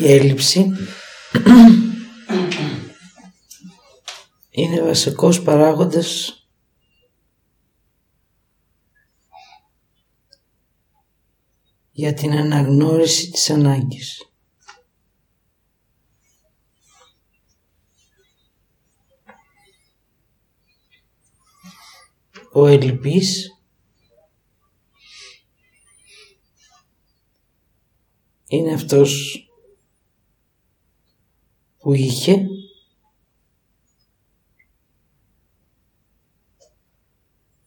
Η έλλειψη είναι βασικός παράγοντας για την αναγνώριση της ανάγκης. Ο ελλειπής είναι αυτός που είχε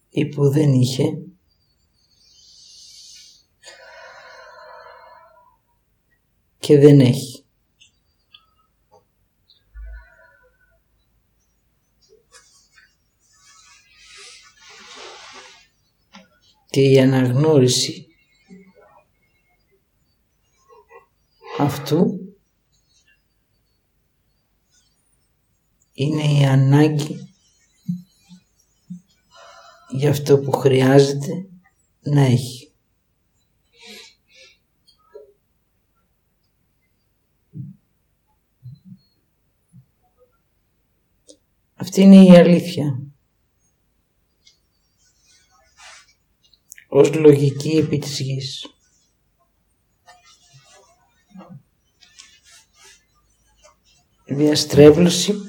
ή που δεν είχε και δεν έχει. Και η αναγνώριση αυτού είναι η ανάγκη για αυτό που χρειάζεται να έχει. Αυτή είναι η αλήθεια. Ως λογική επί της γης. Διαστρέβλωση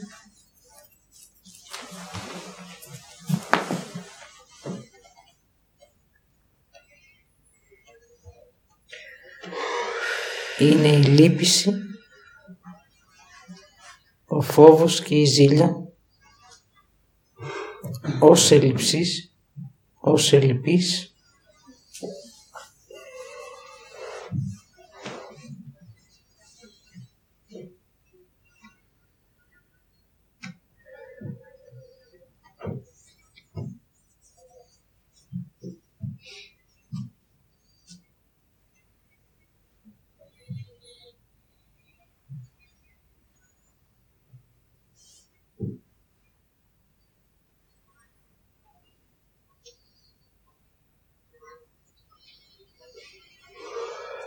είναι η λύπηση, ο φόβος και η ζήλια. Ως ελλειψής, ως ελλειπής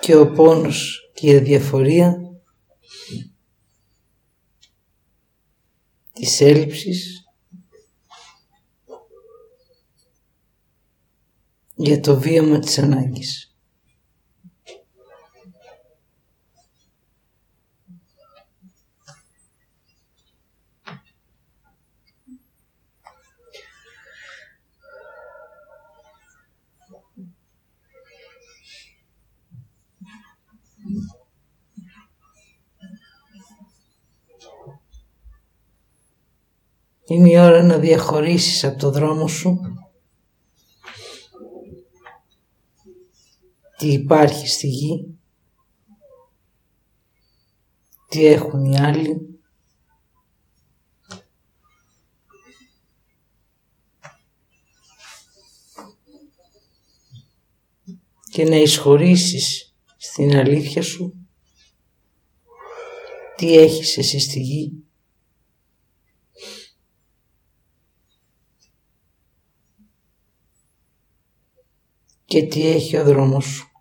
και ο πόνος και η αδιαφορία της έλλειψης για το βίωμα της ανάγκης. Είναι η ώρα να διαχωρίσεις από το δρόμο σου τι υπάρχει στη γη, τι έχουν οι άλλοι, και να εισχωρήσεις στην αλήθεια σου τι έχεις εσύ στη γη και τι έχει ο δρόμος σου.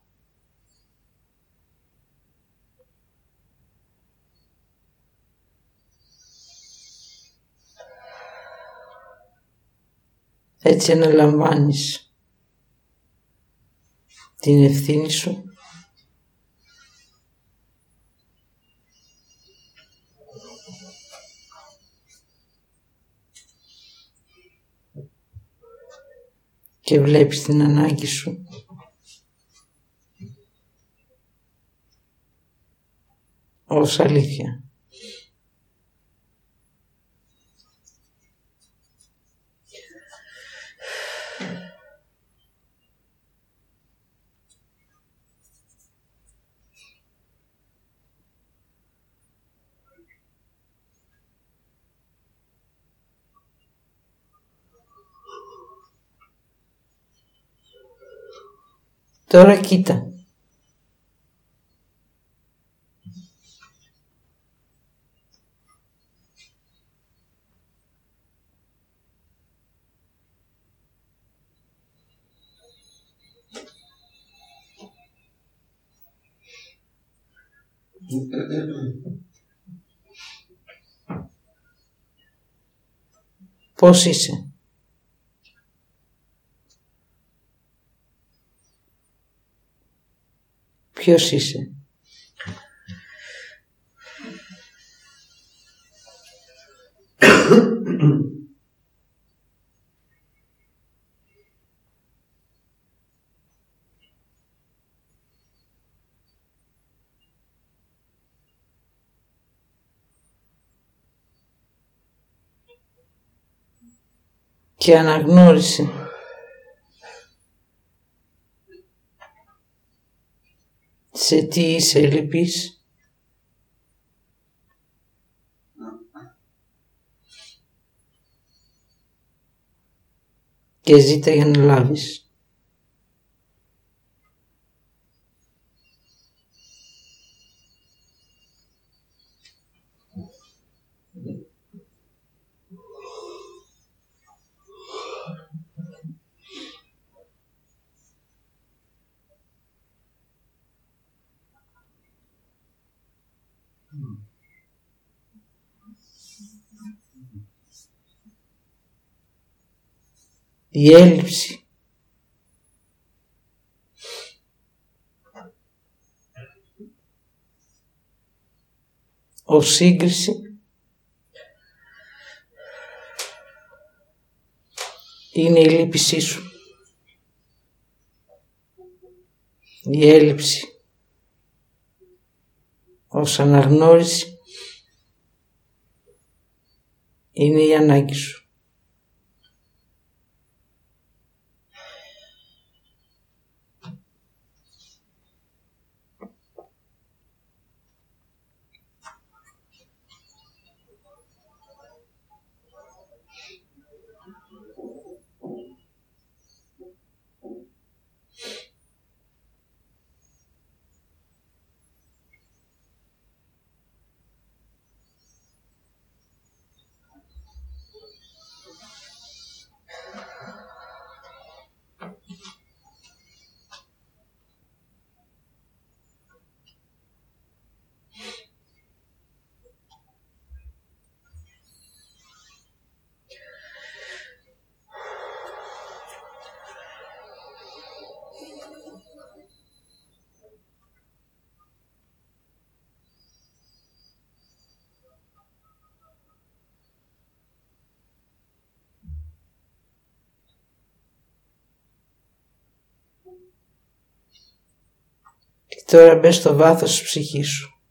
Έτσι αναλαμβάνεις την ευθύνη σου και βλέπεις την ανάγκη σου. ως αλήθεια. Τώρα κοίτα. Πώς είσαι. Ποιος είσαι; και αναγνώριση. Σε τι είσαι λυπής. Και ζήτα για να λάβεις. Η έλλειψη. Ο σύγκριση είναι η λύπησή σου. Η έλλειψη ως αναγνώριση είναι η ανάγκη σου. Τώρα μπες στο βάθος της ψυχής σου.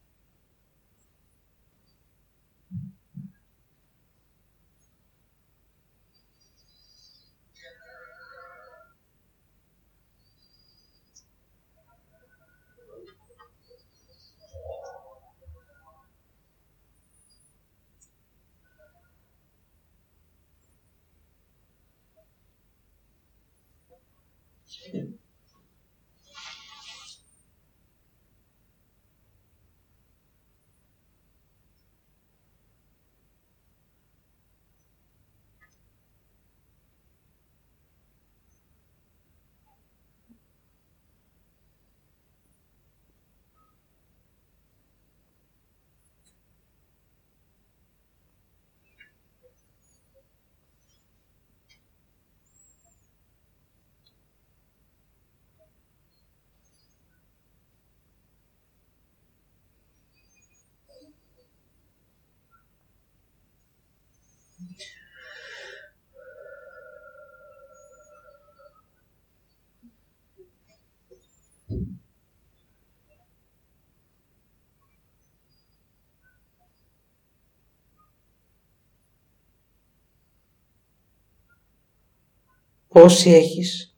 Πόσοι έχεις;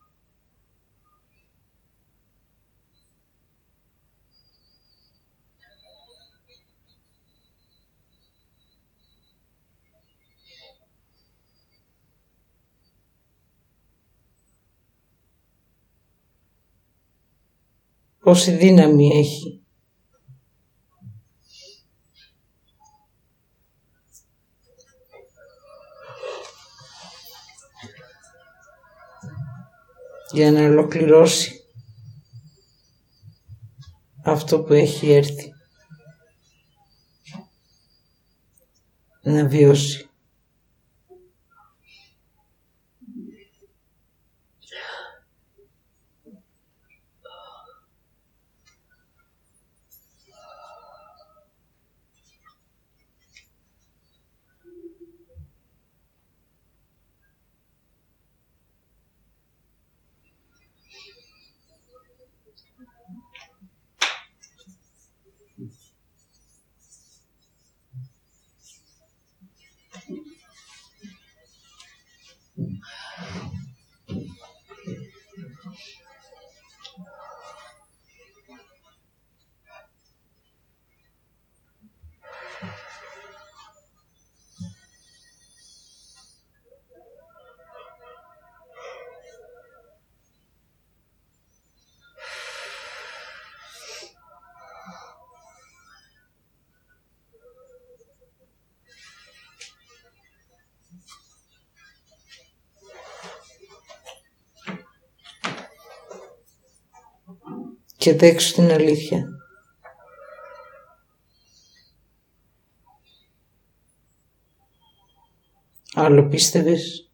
Πόση δύναμη έχει; για να ολοκληρώσει αυτό που έχει έρθει να βιώσει. Και δέξου την αλήθεια. Άλλο πίστευες,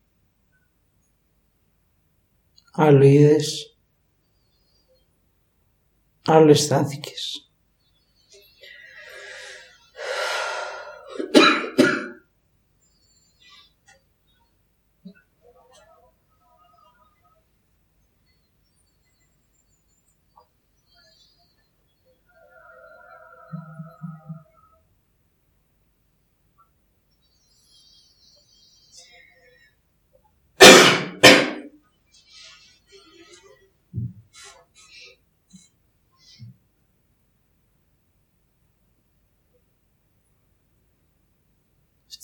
άλλο είδες, άλλο αισθάνθηκες.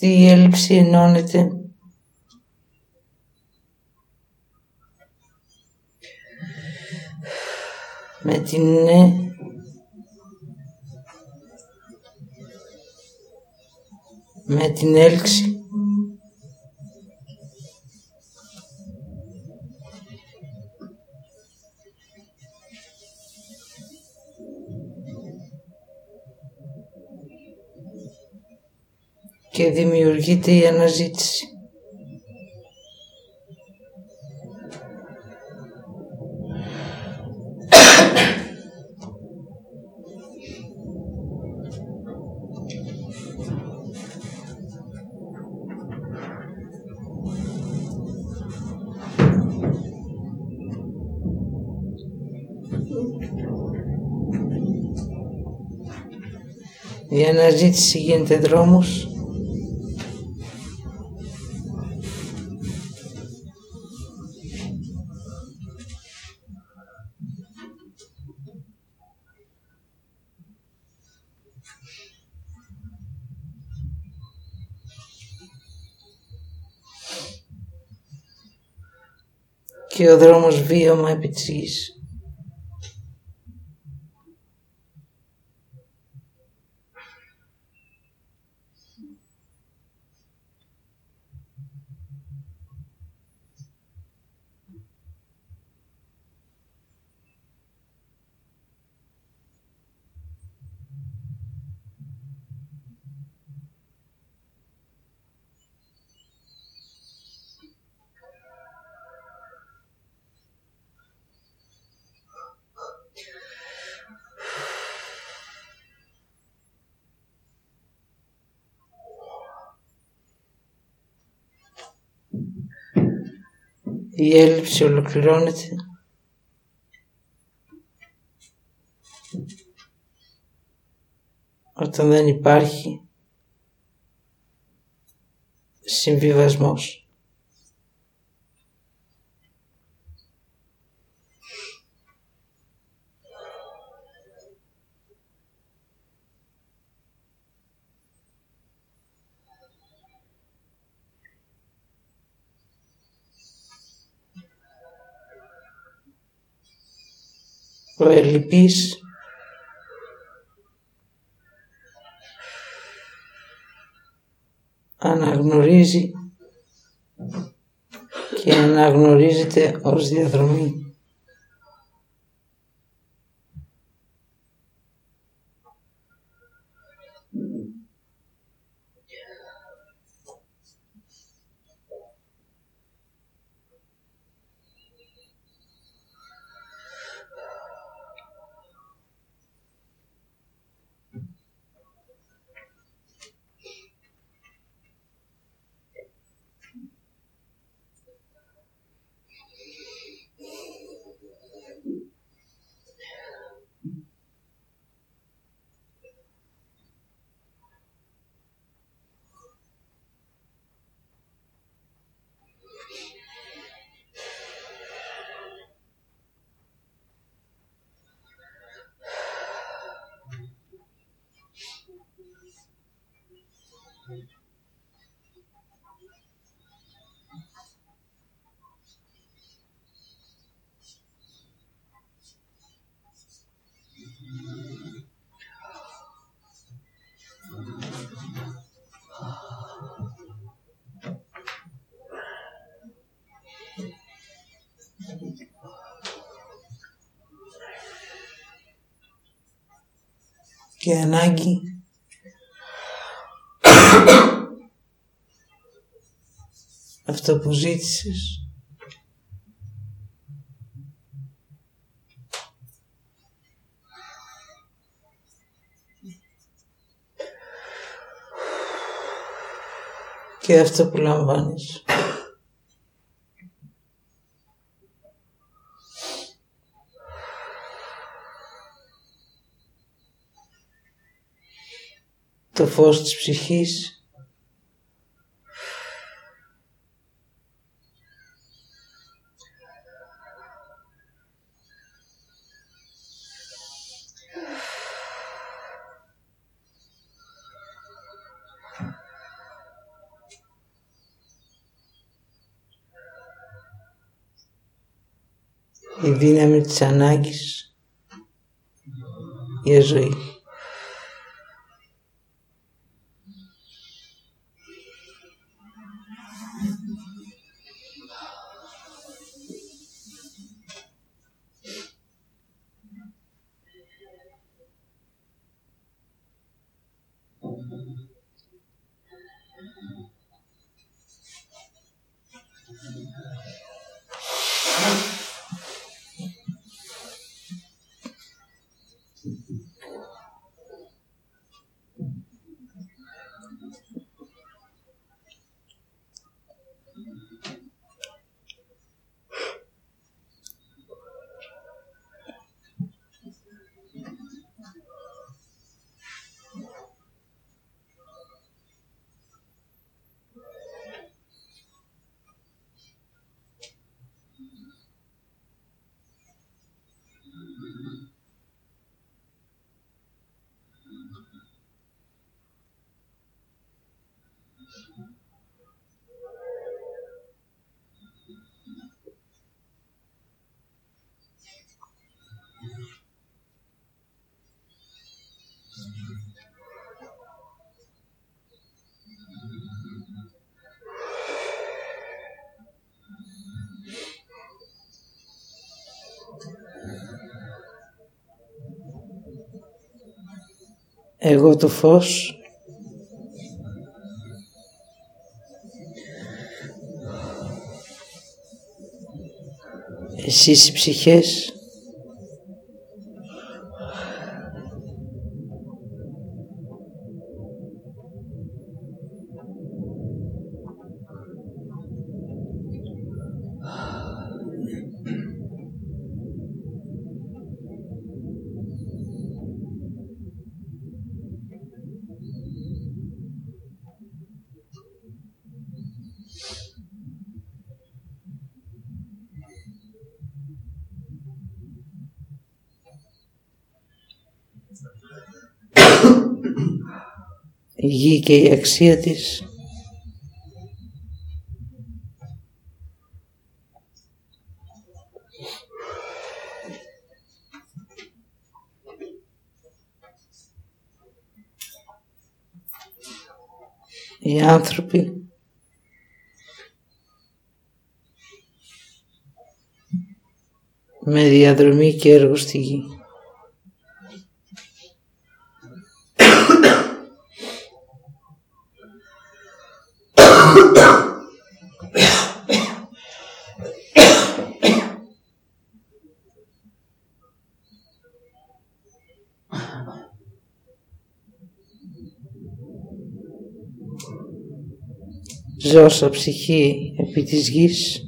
Αυτή η έλλειψη ενώνεται. Με την ναι. Με την έλξη και δημιουργείται η αναζήτηση. Η αναζήτηση γίνεται δρόμος και ο δρόμος βίωμα επί της γης. Η έλλειψη ολοκληρώνεται όταν δεν υπάρχει συμβιβασμός. Ο ελλειπής αναγνωρίζει και αναγνωρίζεται ως διαδρομή. Και ανάγκη αυτό που ζήτησες και αυτό που λαμβάνεις. το φως της ψυχής η δύναμη της ανάγκης για ζωή. Εγώ το φως. Εσείς οι ψυχές και η αξία της οι άνθρωποι με διαδρομή και έργο στη γη. Ζώσα ψυχή επί της γης.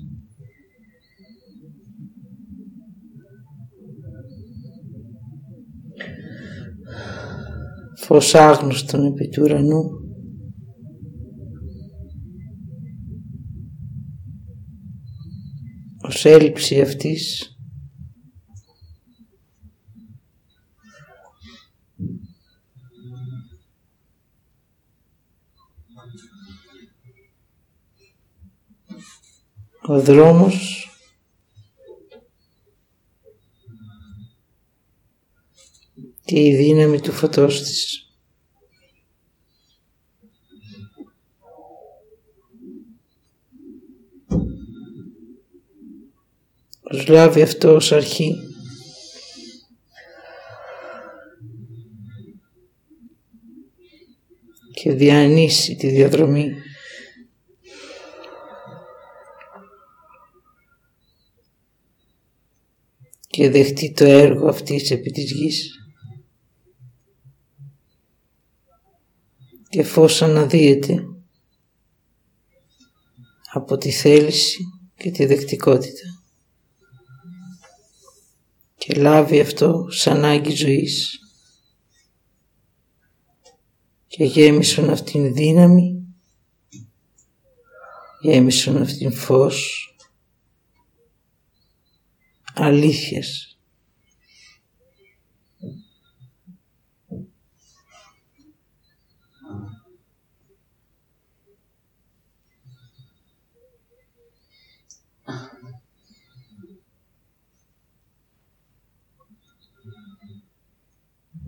Φως άγνωστον επί του ουρανού. Ως έλλειψη αυτής Ο δρόμος. Και η δύναμη του φωτός της. Ως λάβει αυτό ως αρχή. Και διανύσει τη διαδρομή και δεχτεί το έργο αυτής επί της γης. Και φως αναδύεται από τη θέληση και τη δεκτικότητα και λάβει αυτό σαν ανάγκη ζωής και γέμισον αυτήν δύναμη γέμισον αυτήν φως αλήθειας.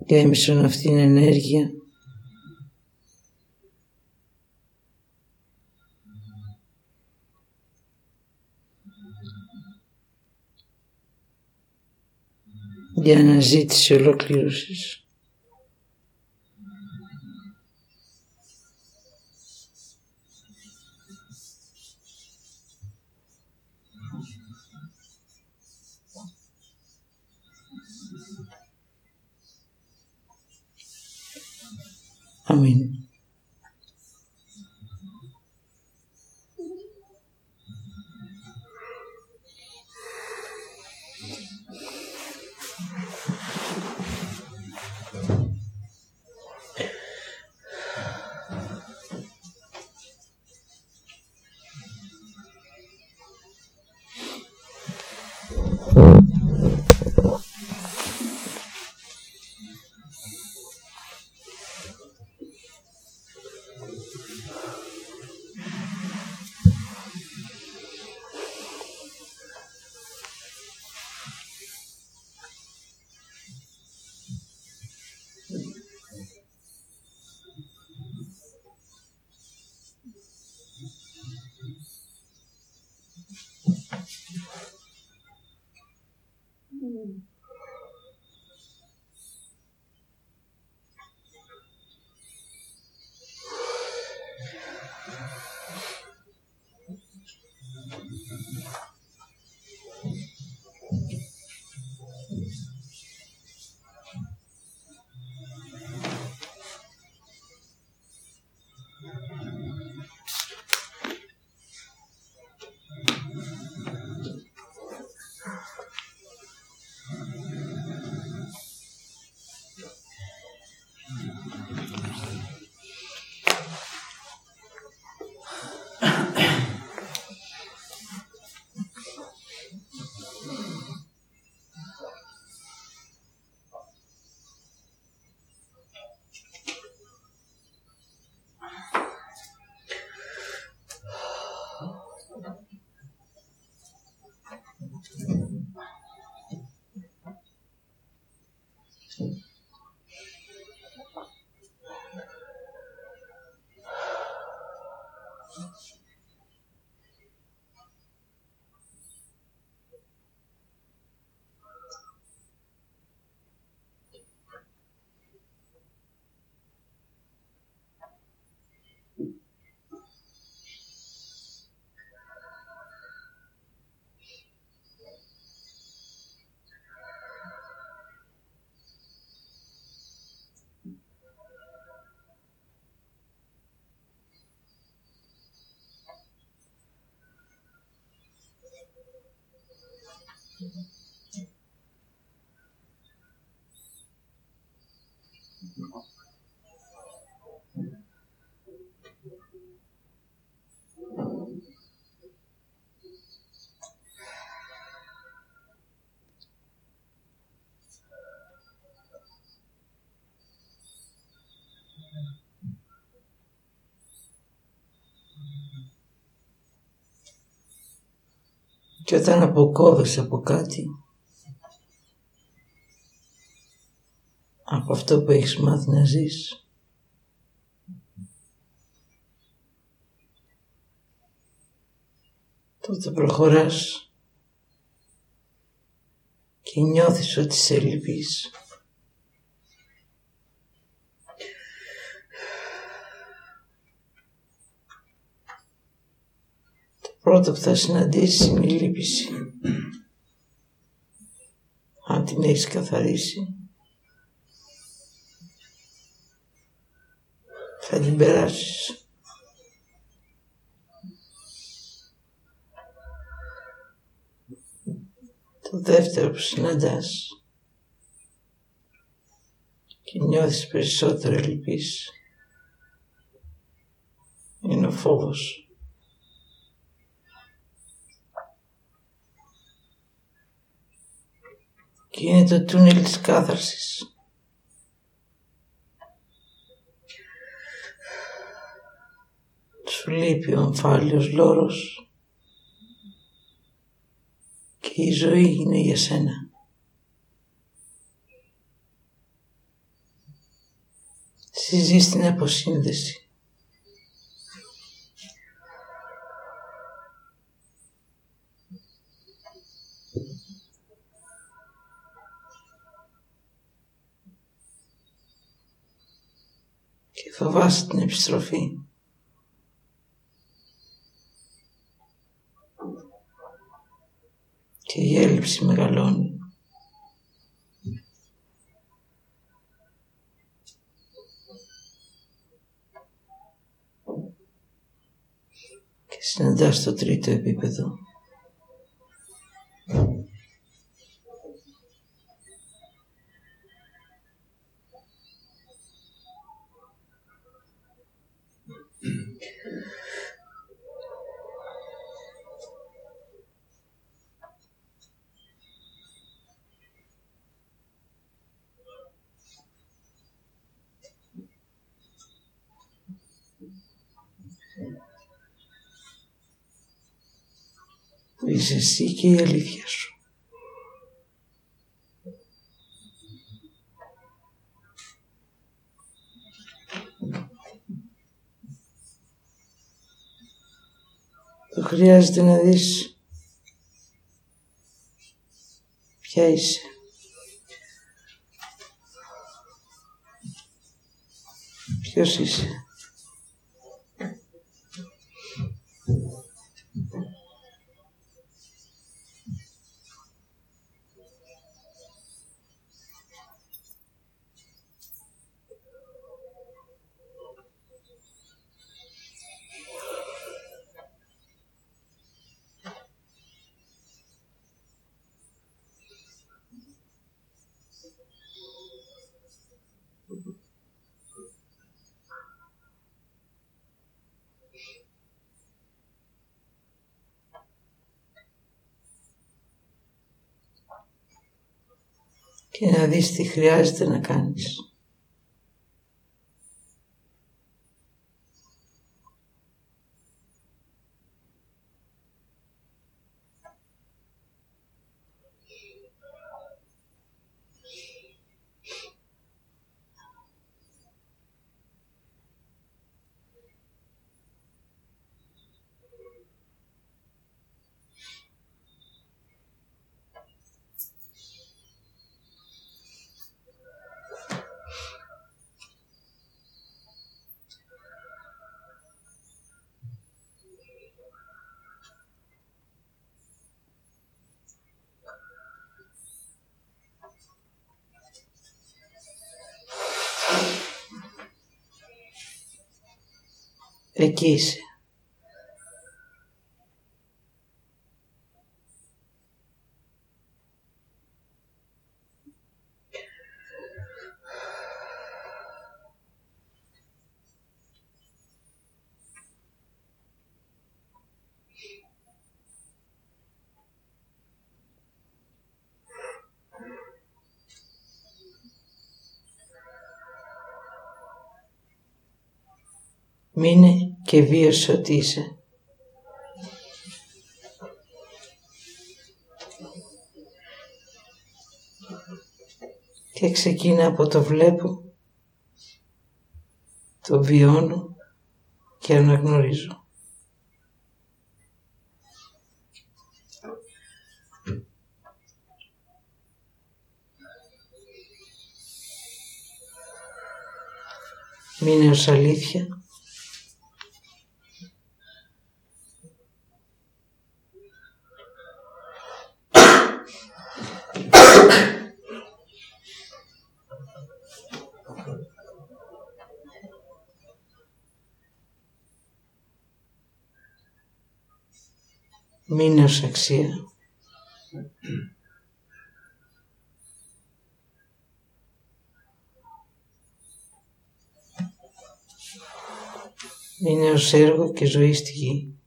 Γέμισον αυτήν την ενέργεια για αναζήτηση ολοκλήρωσης. Αμήν. Mm. Και όταν αποκόβεσαι από κάτι, από αυτό που έχεις μάθει να ζεις, τότε προχωράς και νιώθεις ότι σε λυπείς. Το πρώτο που θα συναντήσεις είναι η λύπηση. Αν την έχεις καθαρίσει, θα την περάσεις. Το δεύτερο που συναντάς και νιώθεις περισσότερο ελπίς είναι ο φόβος. Και είναι το τούνελ της κάθαρσης. Σου λείπει ο αμφάλιος λόρος και η ζωή είναι για σένα. Συζείς την αποσύνδεση. Φοβάσαι την επιστροφή. και η έλλειψη μεγαλώνει. Και συναντάς το τρίτο επίπεδο. Είσαι εσύ και η αλήθεια σου. Το χρειάζεται να δεις ποια είσαι. Ποιος είσαι. Και να δεις τι χρειάζεται να κάνεις. Εκεί είσαι. και βίος ότι είσαι. Και ξεκίνα από το βλέπω, το βιώνω και αναγνωρίζω. Μείνε ως αλήθεια Μην ως αξία. Είναι ως έργο και ζωή στη γη.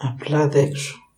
Απλά δέξου.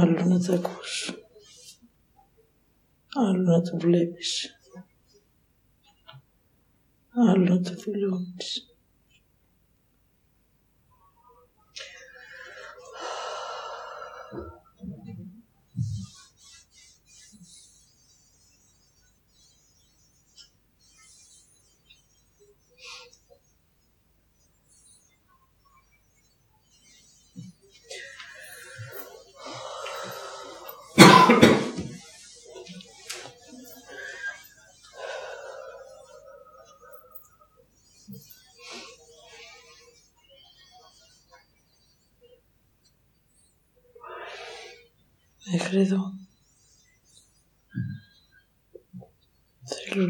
Άλλο να το ακούς, άλλο να το βλέπεις, άλλο να το φιλώνεις. Μέχρι εδώ. Θέλω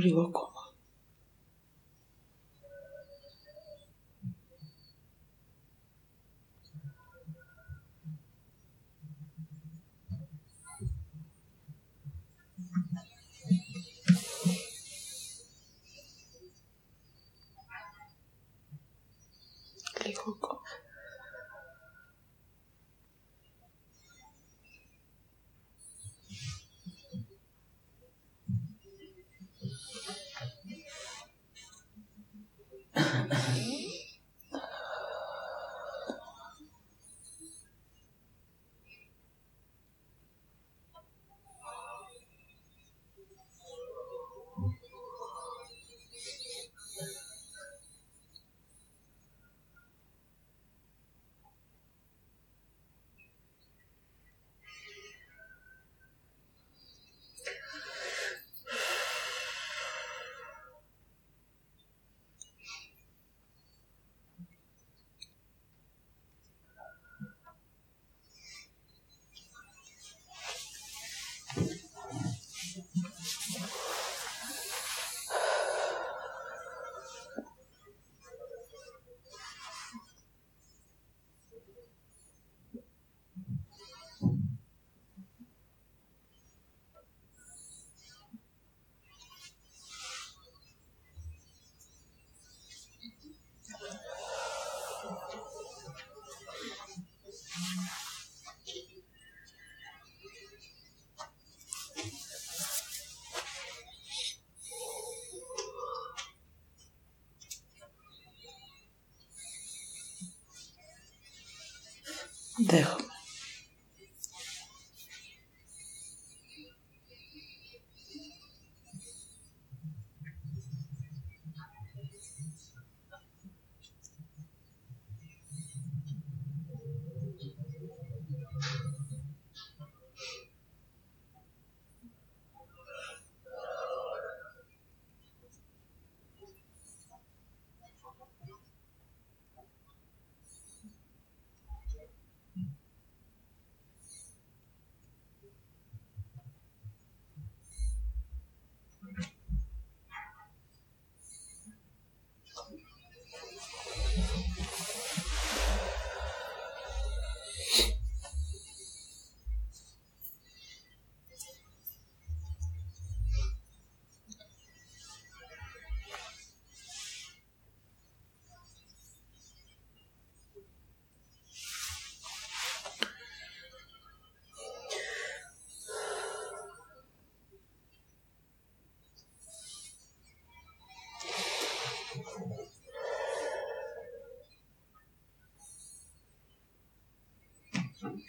λίγο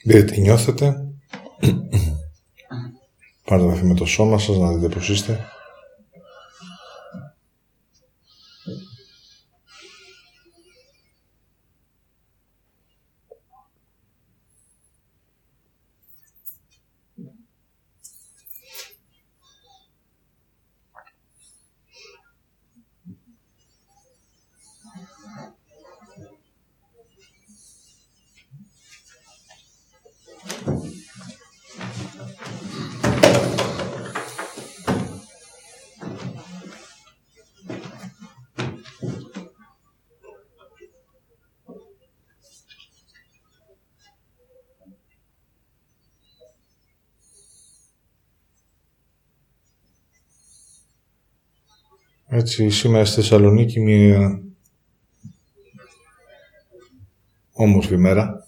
Δείτε τι νιώθετε. Πάρτε με το σώμα σας να δείτε πώς είστε. Έτσι, σήμερα στη Θεσσαλονίκη μια όμορφη μέρα.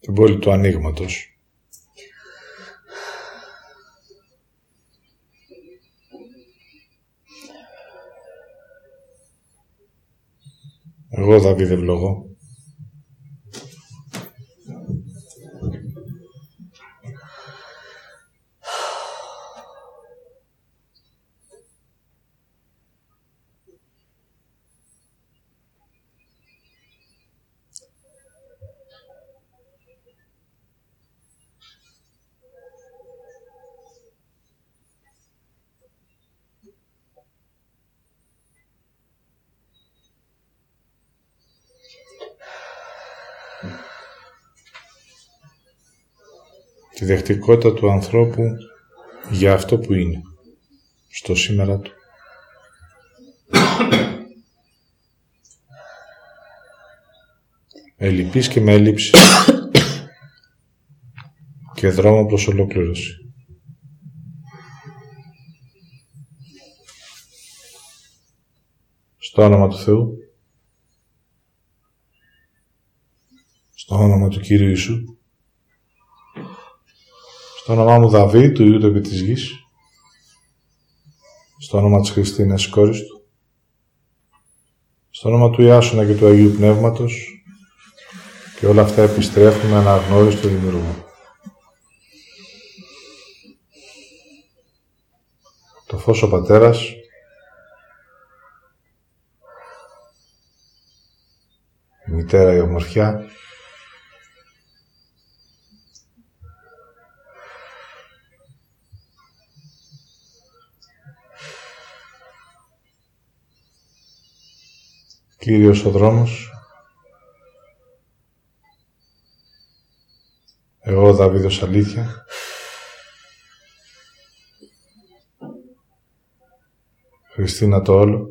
Την πόλη του ανοίγματος. Εγώ Δαβίδ ευλογώ. Δεκτικότητα του ανθρώπου για αυτό που είναι, στο σήμερα του. Ελλειπής και με έλλειψη και δρόμο προς ολοκλήρωση. Στο όνομα του Θεού, στο όνομα του Κύριου Ιησού, στο όνομά μου Δαβίδ, του Ιού του επί της γης, στο όνομα της Χριστίνας κόρης του, στο όνομα του Ιάσουνα και του Αγίου Πνεύματος. Και όλα αυτά επιστρέφουμε αναγνώριση του Δημιουργού. Το φως ο Πατέρας. Η μητέρα η ομορφιά Κύριος ο δρόμος. Εγώ Δαβίδος Αλήθεια. Χριστίνα το όλο.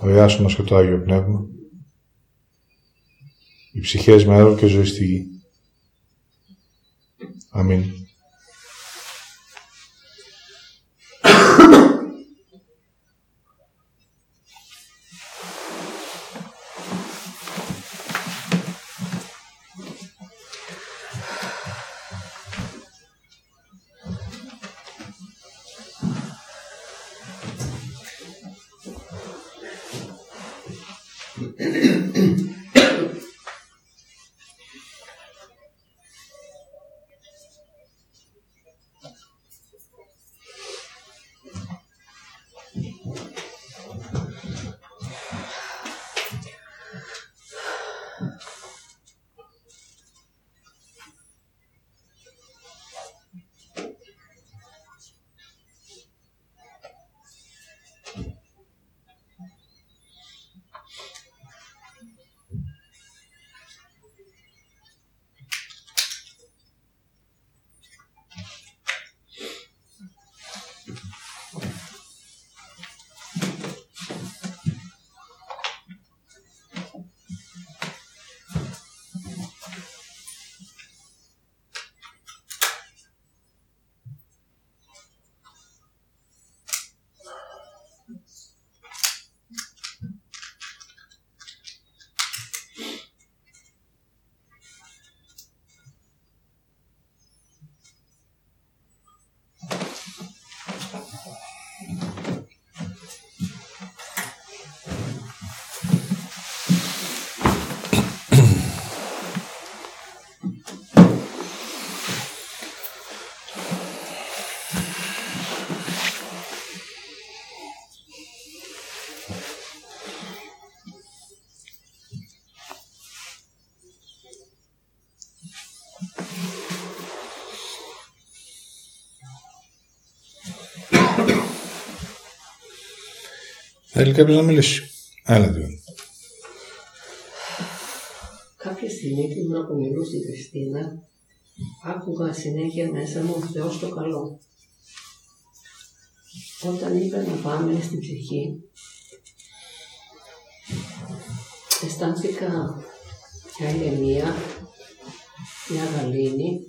Ο Ιάσονας και το Άγιο Πνεύμα. Οι ψυχές με έργο και ζωή στη γη. Αμήν. Θέλει κάποιος να μιλήσει. Έλα δύο. Κάποια στιγμή την ώρα που μιλούσε η Χριστίνα, άκουγα συνέχεια μέσα μου ο Θεός το καλό. Όταν είπε να πάμε στην ψυχή, αισθάνθηκα μια ηρεμία, μια γαλήνη,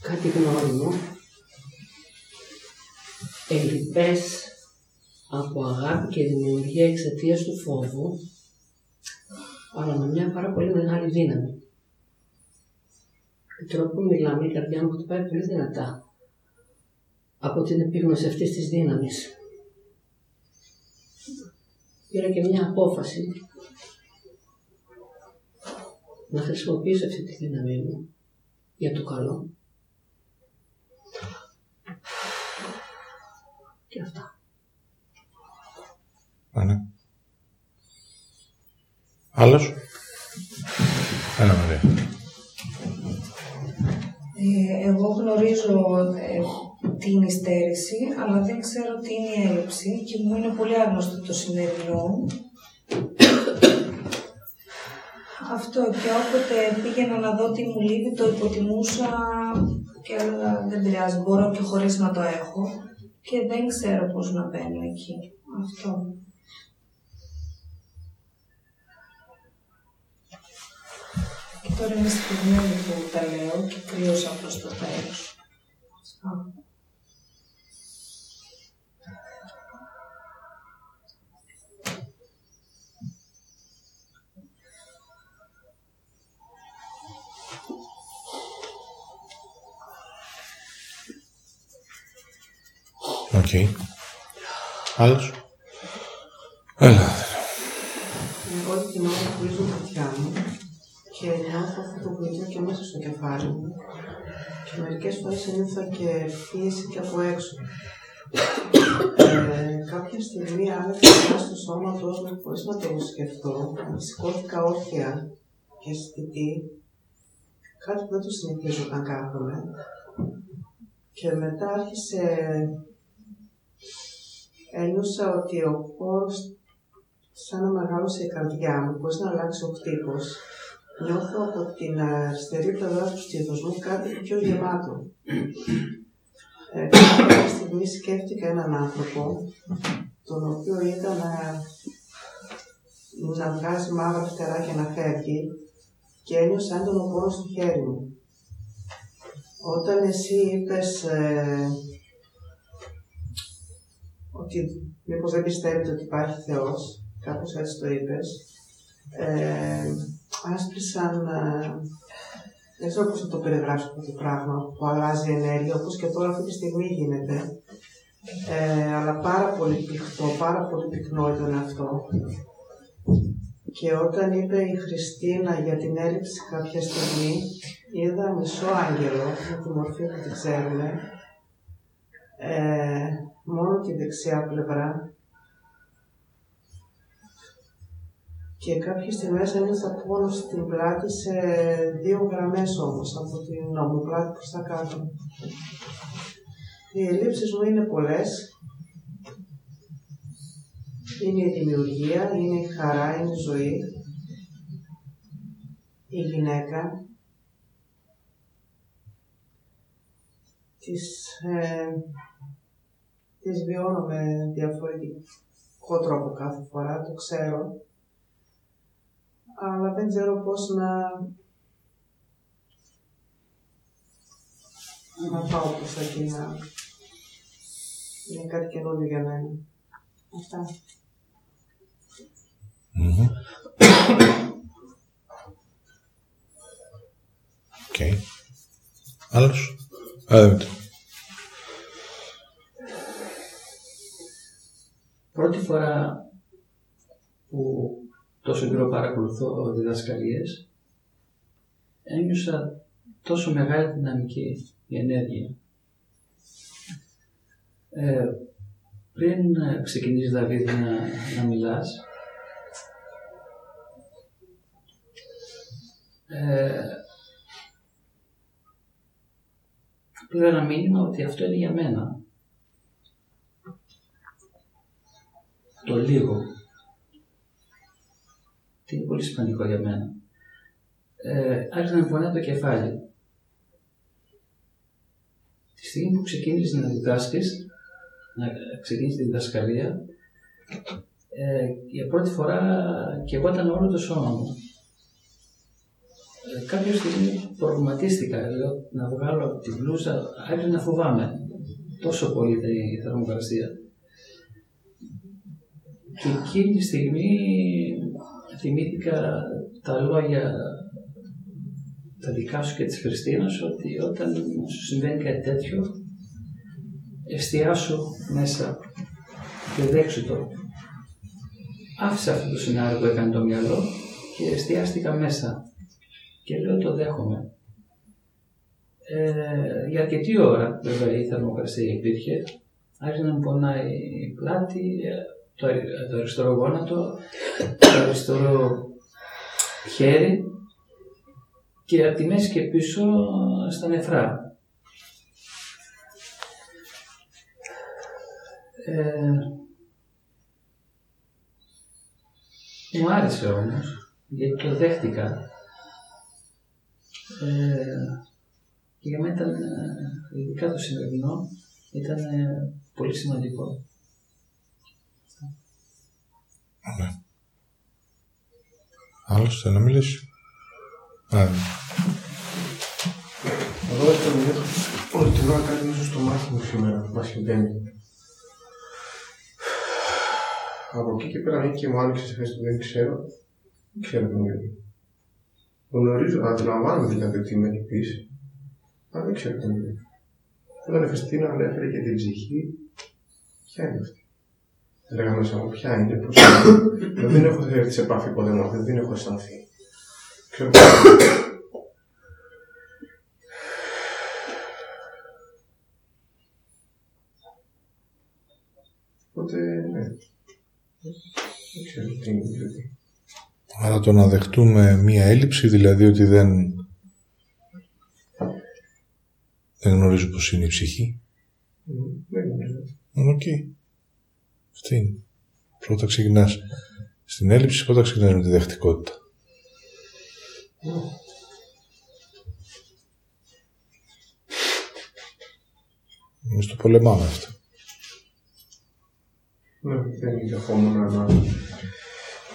κάτι γνώριμο, ελλειπές από αγάπη και δημιουργία εξαιτίας του φόβου, αλλά με μια πάρα πολύ μεγάλη δύναμη. Ο τρόπο που μιλάμε, η καρδιά μου χτυπάει πολύ δυνατά από την επίγνωση αυτής της δύναμης. Πήρα και μια απόφαση να χρησιμοποιήσω αυτή τη δύναμή μου για το καλό. Και αυτά. Άρα. Άλλος; Έλα Μαρία. Ε, εγώ γνωρίζω ε, την υστέρηση, αλλά δεν ξέρω τι είναι η έλλειψη και μου είναι πολύ άγνωστο το συνέδριό Αυτό και όποτε πήγαινα να δω τι μου λείπει, το υποτιμούσα και έλεγα δεν πειράζει, μπορώ και χωρίς να το έχω και δεν ξέρω πώς να μπαίνω εκεί. Αυτό. Και τώρα είμαι στιγμένη που τα λέω και κρύωσα προς το τέλος. Οκ. Άλλος; Έλα. Εγώ την ώρα που βρίσκω τα αυτιά μου και νιώθω αυτό το βουητό και μέσα στο κεφάλι μου και μερικές φορές νιώθω και πίεση και από έξω. Ε, κάποια στιγμή άλλαξε στο σώμα μου χωρίς να το σκεφτώ. Σηκώθηκα όρθια και αισθητή. Κάτι που δεν το συνηθίζω όταν κάθομαι. Και μετά άρχισε ένιωσα ότι ο χώρος σαν να μεγάλωσε η καρδιά μου, πώς να αλλάξει ο χτύπος. Νιώθω από την αριστερή πλευρά του στήθους μου κάτι πιο γεμάτο. Ε, κάποια στιγμή σκέφτηκα έναν άνθρωπο, τον οποίο είδα να, να βγάζει μαύρα φτερά και να φεύγει και ένιωσα έντονο πόνο στο χέρι μου. Όταν εσύ είπες ε, ότι μήπως δεν πιστεύετε ότι υπάρχει Θεός, κάπως έτσι το είπες, ε, άσπρισαν, ε, δεν ξέρω πώς θα το περιγράψω αυτό το πράγμα, που αλλάζει ενέργεια, όπως και τώρα αυτή τη στιγμή γίνεται, ε, αλλά πάρα πολύ πυκνό, πάρα πολύ πυκνό ήταν αυτό. Και όταν είπε η Χριστίνα για την έλλειψη κάποια στιγμή, είδα μισό άγγελο, με τη μορφή που τη ξέρουμε, ε, μόνο τη δεξιά πλευρά και κάποιες στιγμές ένιωθα πόνο στην πλάτη σε δύο γραμμές όμως από την ομοπλάτη προς τα κάτω. Οι ελλείψεις μου είναι πολλές. Είναι η δημιουργία, είναι η χαρά, είναι η ζωή, η γυναίκα, τις ε, τις βιώνω με διαφορετικό τρόπο κάθε φορά, το ξέρω. Αλλά δεν ξέρω πώς να, να πάω προς τα εκεί, να... Είναι κάτι καινούργιο για μένα. Αυτά. Mm-hmm. Okay. Άλλος; Πρώτη φορά που τόσο καιρό παρακολουθώ διδασκαλίες, ένιωσα τόσο μεγάλη δυναμική η ενέργεια. Ε, πριν ξεκινήσεις Δαβίδ να, να μιλάς, ε, πήρα ένα μήνυμα ότι αυτό είναι για μένα. Το λίγο. Τι είναι πολύ σημαντικό για μένα. Ε, άρχισα να πονάει το κεφάλι. Τη στιγμή που ξεκίνησες να διδάσκεις, να ξεκίνησες τη διδασκαλία, ε, για πρώτη φορά και εγώ ήταν όλο το σώμα μου. Ε, κάποια στιγμή προβληματίστηκα, λέω, να βγάλω τη μπλούζα, άρχισα να φοβάμαι. Τόσο πολύ ήταν η θερμοκρασία. Και εκείνη τη στιγμή θυμήθηκα τα λόγια τα δικά σου και της Χριστίνας ότι όταν σου συμβαίνει κάτι τέτοιο εστιάσου μέσα και δέξου το. Άφησα αυτό το σενάριο που έκανε το μυαλό και εστιάστηκα μέσα και λέω το δέχομαι. Ε, για αρκετή ώρα βέβαια η θερμοκρασία υπήρχε. Άρχισε να μου πονάει η πλάτη, ε, το, το αριστερό γόνατο, το αριστερό χέρι και από τη μέση και πίσω στα νεφρά. Ε, μου άρεσε όμως, γιατί το δέχτηκα. Ε, και για μένα ήταν, ε, ειδικά το σημερινό, ήταν ε, πολύ σημαντικό. Ωραία. Άλλος θέλει να μιλήσει. Α, ναι. Εγώ ήταν μια όλη την ώρα κάτι μέσα στο μάτι μου σήμερα, μας συμβαίνει. Από εκεί και πέρα, και μου άνοιξε σε θέση που δεν ξέρω, δεν ξέρω τι μου λέει. Γνωρίζω, αντιλαμβάνομαι δηλαδή ότι είμαι λυπής, αλλά δεν ξέρω τι μου λέει. Όταν η Χριστίνα ανέφερε και την ψυχή, ποια είναι αυτή; Έλεγα μέσα μου, ποια είναι, πώς είναι. δεν έχω έρθει σε επαφή ποτέ με αυτή, δεν έχω αισθανθεί. Ξέρω Οπότε, ναι. Δεν ξέρω τι είναι δηλαδή. Άρα το να δεχτούμε μία έλλειψη, δηλαδή ότι δεν, δεν γνωρίζω πώς είναι η ψυχή. Δεν γνωρίζω. Οκ. Αυτή είναι. Πρώτα ξεκινάς στην έλλειψη, πρώτα ξεκινάς με τη δεχτικότητα. Εμείς το πολεμάμε αυτό. Ναι, δεν είναι καθόμουν να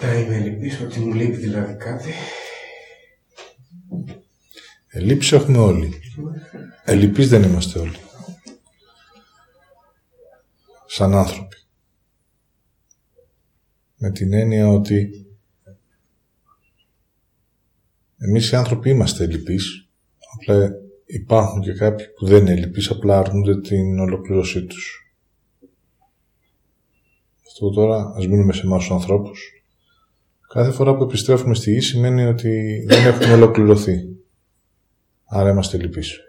να είμαι ελλιπής ότι μου λείπει δηλαδή κάτι. Ελλείψεις έχουμε όλοι. Ελλειπείς δεν είμαστε όλοι. Σαν άνθρωποι. Με την έννοια ότι εμείς οι άνθρωποι είμαστε ελλειπείς, απλά υπάρχουν και κάποιοι που δεν είναι ελλειπείς, απλά αρνούνται την ολοκλήρωσή τους. Αυτό τώρα, ας μείνουμε σε εμάς τους ανθρώπους. Κάθε φορά που επιστρέφουμε στη γη σημαίνει ότι δεν έχουμε ολοκληρωθεί. Άρα είμαστε λυπείς.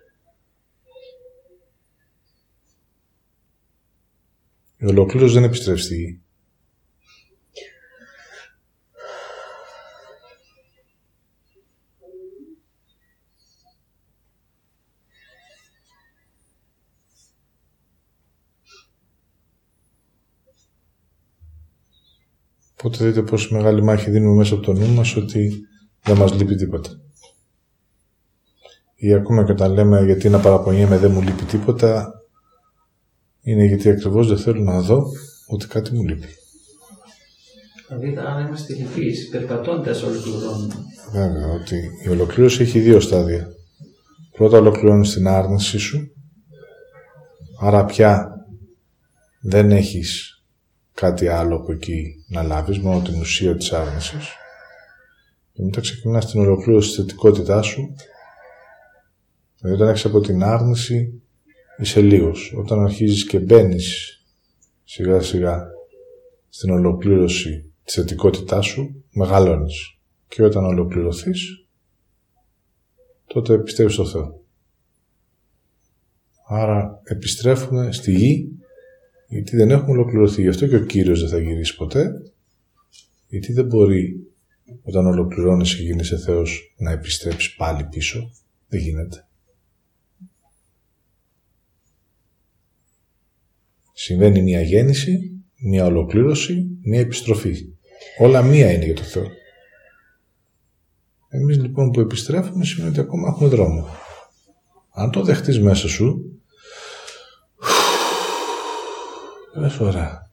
Η ολοκλήρωση δεν επιστρέφει στη γη. Οπότε δείτε πόσο μεγάλη μάχη δίνουμε μέσα από το νου μας ότι δεν μας λείπει τίποτα. Ή ακόμα και όταν λέμε γιατί να παραπονιέμαι δεν μου λείπει τίποτα, είναι γιατί ακριβώς δεν θέλω να δω ότι κάτι μου λείπει. Δηλαδή, αν είμαστε λυπείς, περπατώντας ολοκληρώνουμε. Βέβαια, ότι η ολοκλήρωση έχει δύο στάδια. Πρώτα ολοκληρώνεις την άρνηση σου, άρα πια δεν έχεις κάτι άλλο από εκεί να λάβεις, μόνο την ουσία της άρνησης. Και μετά ξεκινάς την ολοκλήρωση της θετικότητάς σου. Δηλαδή όταν έχεις από την άρνηση είσαι λίγος. Όταν αρχίζεις και μπαίνεις σιγά σιγά στην ολοκλήρωση της θετικότητάς σου, μεγαλώνεις. Και όταν ολοκληρωθείς, τότε πιστεύεις στο Θεό. Άρα επιστρέφουμε στη γη γιατί δεν έχουμε ολοκληρωθεί. Γι' αυτό και ο Κύριος δεν θα γυρίσει ποτέ. Γιατί δεν μπορεί όταν ολοκληρώνεσαι και γίνεσαι Θεός να επιστρέψεις πάλι πίσω. Δεν γίνεται. Συμβαίνει μια γέννηση, μία ολοκλήρωση, μία επιστροφή. Όλα μία είναι για το Θεό. Εμείς λοιπόν που επιστρέφουμε σημαίνει ότι ακόμα έχουμε δρόμο. Αν το δεχτείς μέσα σου, λες ωραία.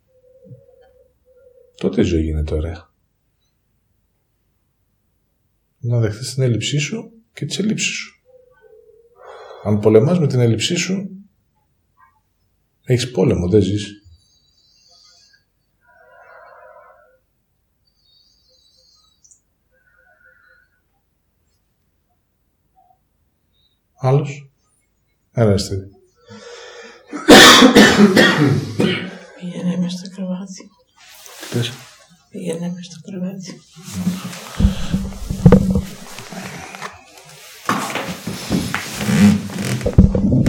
Τότε η ζωή γίνεται ωραία. Να δεχτείς την έλλειψή σου και τις ελλείψεις σου. Αν πολεμάς με την έλλειψή σου, έχεις πόλεμο, δεν ζεις. Άλλος. Ένα είστε. Πήγαινε μες στο κρεβάτι. Πες. Πήγαινε μες στο κρεβάτι. Έλα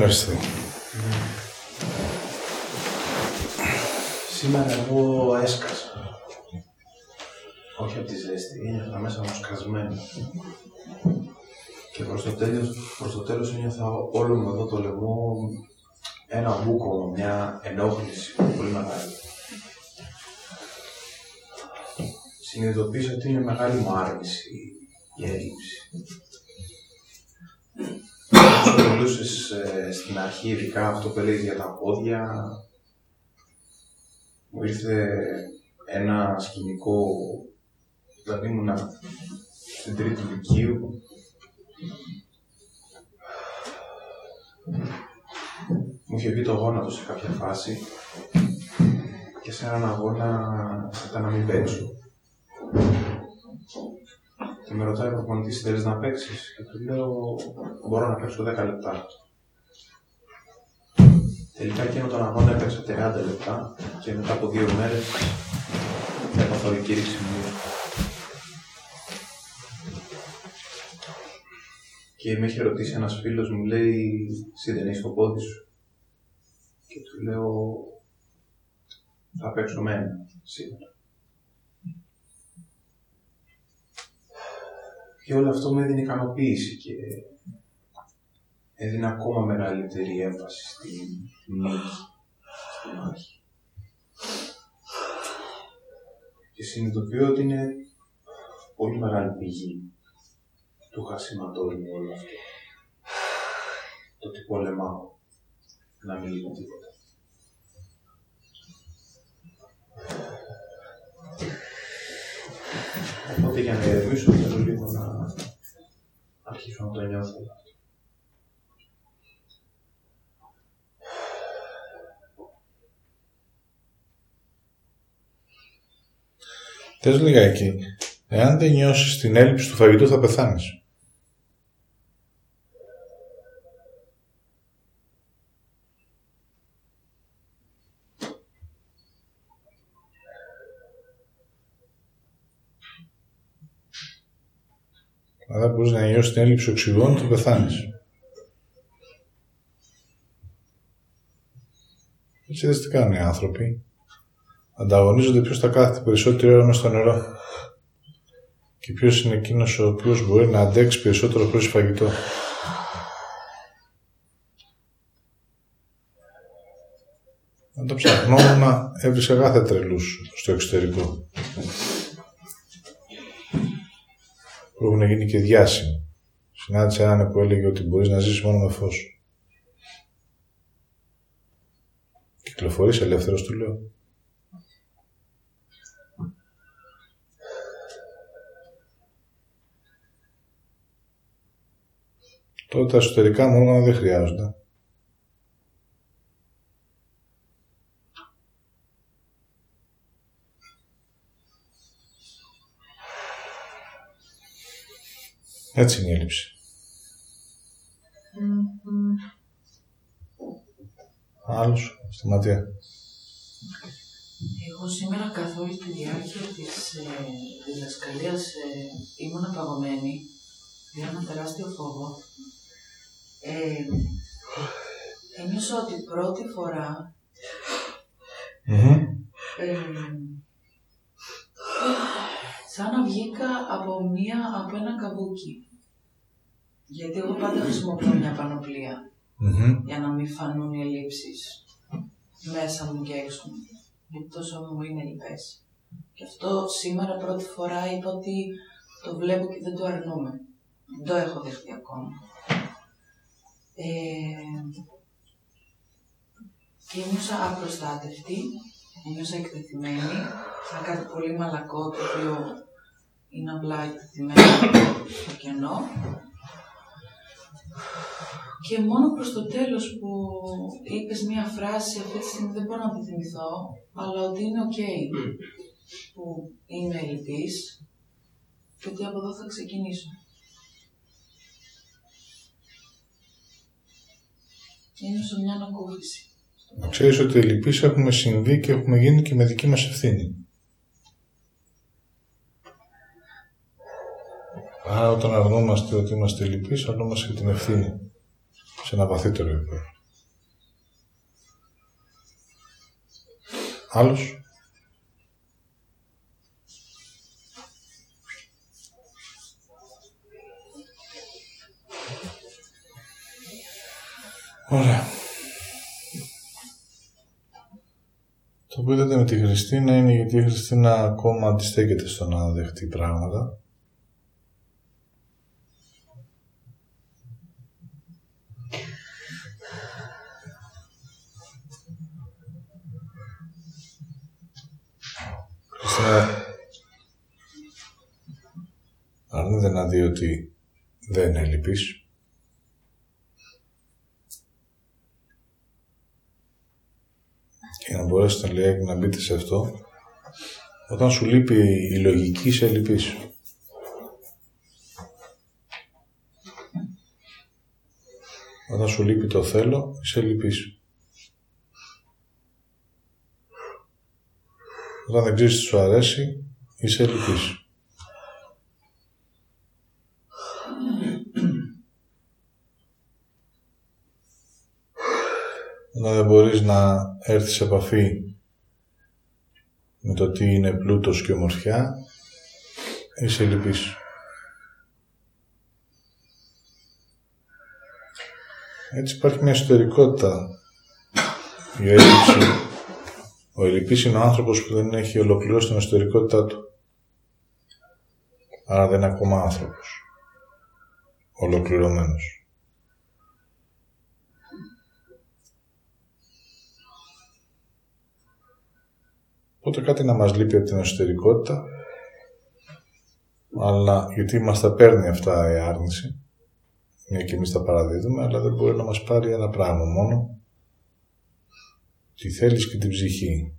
Είστε. Σήμερα εγώ έσκασα. Όχι από τη ζέστη, ένιωθα μέσα μου σκασμένο. Και προς το, τέλος, προς το τέλος ένιωθα όλο μου εδώ το λαιμό ένα μπούκο, μια ενόχληση πολύ μεγάλη. Συνειδητοποίησα ότι είναι μεγάλη μου άρνηση η έλλειψη. Όσο μιλούσες ε, στην αρχή, ειδικά αυτό που έλεγες για τα πόδια, μου ήρθε ένα σκηνικό, δηλαδή ήμουν στην τρίτη λυκείου. Μου είχε βγει το γόνατο σε κάποια φάση και σε έναν αγώνα ήταν να μην παίξω. Και με ρωτάει ο προπονητής, θέλεις να παίξεις; Και του λέω, μπορώ να παίξω 10 λεπτά. Τελικά εκείνο τον αγώνα έπαιξα 30 λεπτά και μετά από δύο μέρες έπαθα οδικήρυξη μου. Και με είχε ρωτήσει ένας φίλος μου, λέει, εσύ δεν έχεις το πόδι σου; Και του λέω, θα παίξω με ένα σήμερα. Και όλο αυτό με έδινε ικανοποίηση και έδινε ακόμα μεγαλύτερη έμφαση στη νίκη, στη μάχη. Και συνειδητοποιώ ότι είναι πολύ μεγάλη πηγή του χασιματώνει όλο αυτό. Το ότι πολεμάω. Να μην λείπει τίποτα. Οπότε για να ηρεμήσω θέλω λίγο να αρχίσω να το νιώθω. Θες λιγάκι, εάν δεν νιώσεις την έλλειψη του φαγητού θα πεθάνεις. Αν δεν μπορείς να νιώσεις την έλλειψη οξυγόνου θα πεθάνεις. Έτσι δεν τι κάνουν οι άνθρωποι. Ανταγωνίζονται ποιος θα κάθεται περισσότερη ώρα μέσα στο νερό. Και ποιος είναι εκείνος ο οποίος μπορεί να αντέξει περισσότερο χωρίς φαγητό. Αν το ψαχνόμουν, έβρισα κάθε τρελούς στο εξωτερικό. Που έχουν γίνει και διάσημοι. Συνάντησα έναν που έλεγε ότι μπορείς να ζήσεις μόνο με φως. Κυκλοφορείς ελεύθερος, του λέω. Τότε τα εσωτερικά μου όργανα δεν χρειάζονται. Έτσι είναι η έλλειψη. Άλλος, στη ματιά. Εγώ σήμερα καθ' όλη τη διάρκεια της ε, διδασκαλίας ε, ήμουν απαγωμένη για ένα τεράστιο φόβο. Ε, ένιωσα ότι πρώτη φορά ε, σαν να βγήκα από, μία, από ένα καμπούκι. Γιατί εγώ πάντα χρησιμοποιώ μια πανοπλία για να μην φανούν οι ελλείψεις μέσα μου και έξω μου. Γιατί τόσο μου είναι λοιπές. Και αυτό σήμερα πρώτη φορά είπα ότι το βλέπω και δεν το αρνούμε. Δεν το έχω δεχτεί ακόμα. Ε, και ήμουσα απροστάτευτη, ένιωσα εκτεθειμένη, σαν κάτι πολύ μαλακό το οποίο είναι απλά εκτεθειμένο στο κενό. Και μόνο προς το τέλος που είπες μία φράση, αυτή τη στιγμή δεν μπορώ να τη θυμηθώ, αλλά ότι είναι οκ που είμαι ελλιπής και ότι από εδώ θα ξεκινήσω. Ένιωσα μια ανακούφιση. Ξέρεις ότι οι λυπείς έχουμε συμβεί και έχουμε γίνει και με δική μας ευθύνη. Άρα όταν αρνούμαστε ότι είμαστε λυπείς, αρνούμαστε και την ευθύνη σε ένα βαθύτερο επίπεδο. Άλλος; Ωραία. Το που είδατε με τη Χριστίνα είναι γιατί η Χριστίνα ακόμα αντιστέκεται στο να δεχτεί πράγματα. Αρνείται να δει ότι δεν είναι λυπής. για να μπορέσετε λέει, να μπείτε σε αυτό, όταν σου λείπει η λογική, σε λυπείς. Όταν σου λείπει το θέλω, είσαι λυπής. Όταν δεν ξέρεις τι σου αρέσει, είσαι λυπής. Όταν δεν μπορείς να έρθεις σε επαφή με το τι είναι πλούτος και ομορφιά, είσαι λυπής. Έτσι υπάρχει μια εσωτερικότητα. Η έλλειψη. Ο ελλειπής είναι ο άνθρωπος που δεν έχει ολοκληρώσει την εσωτερικότητά του. Άρα δεν είναι ακόμα άνθρωπος. ολοκληρωμένος. Οπότε κάτι να μας λείπει από την εσωτερικότητα, αλλά γιατί μας τα παίρνει αυτά η άρνηση, μια και εμείς τα παραδίδουμε, αλλά δεν μπορεί να μας πάρει ένα πράγμα μόνο, τη θέλεις και την ψυχή.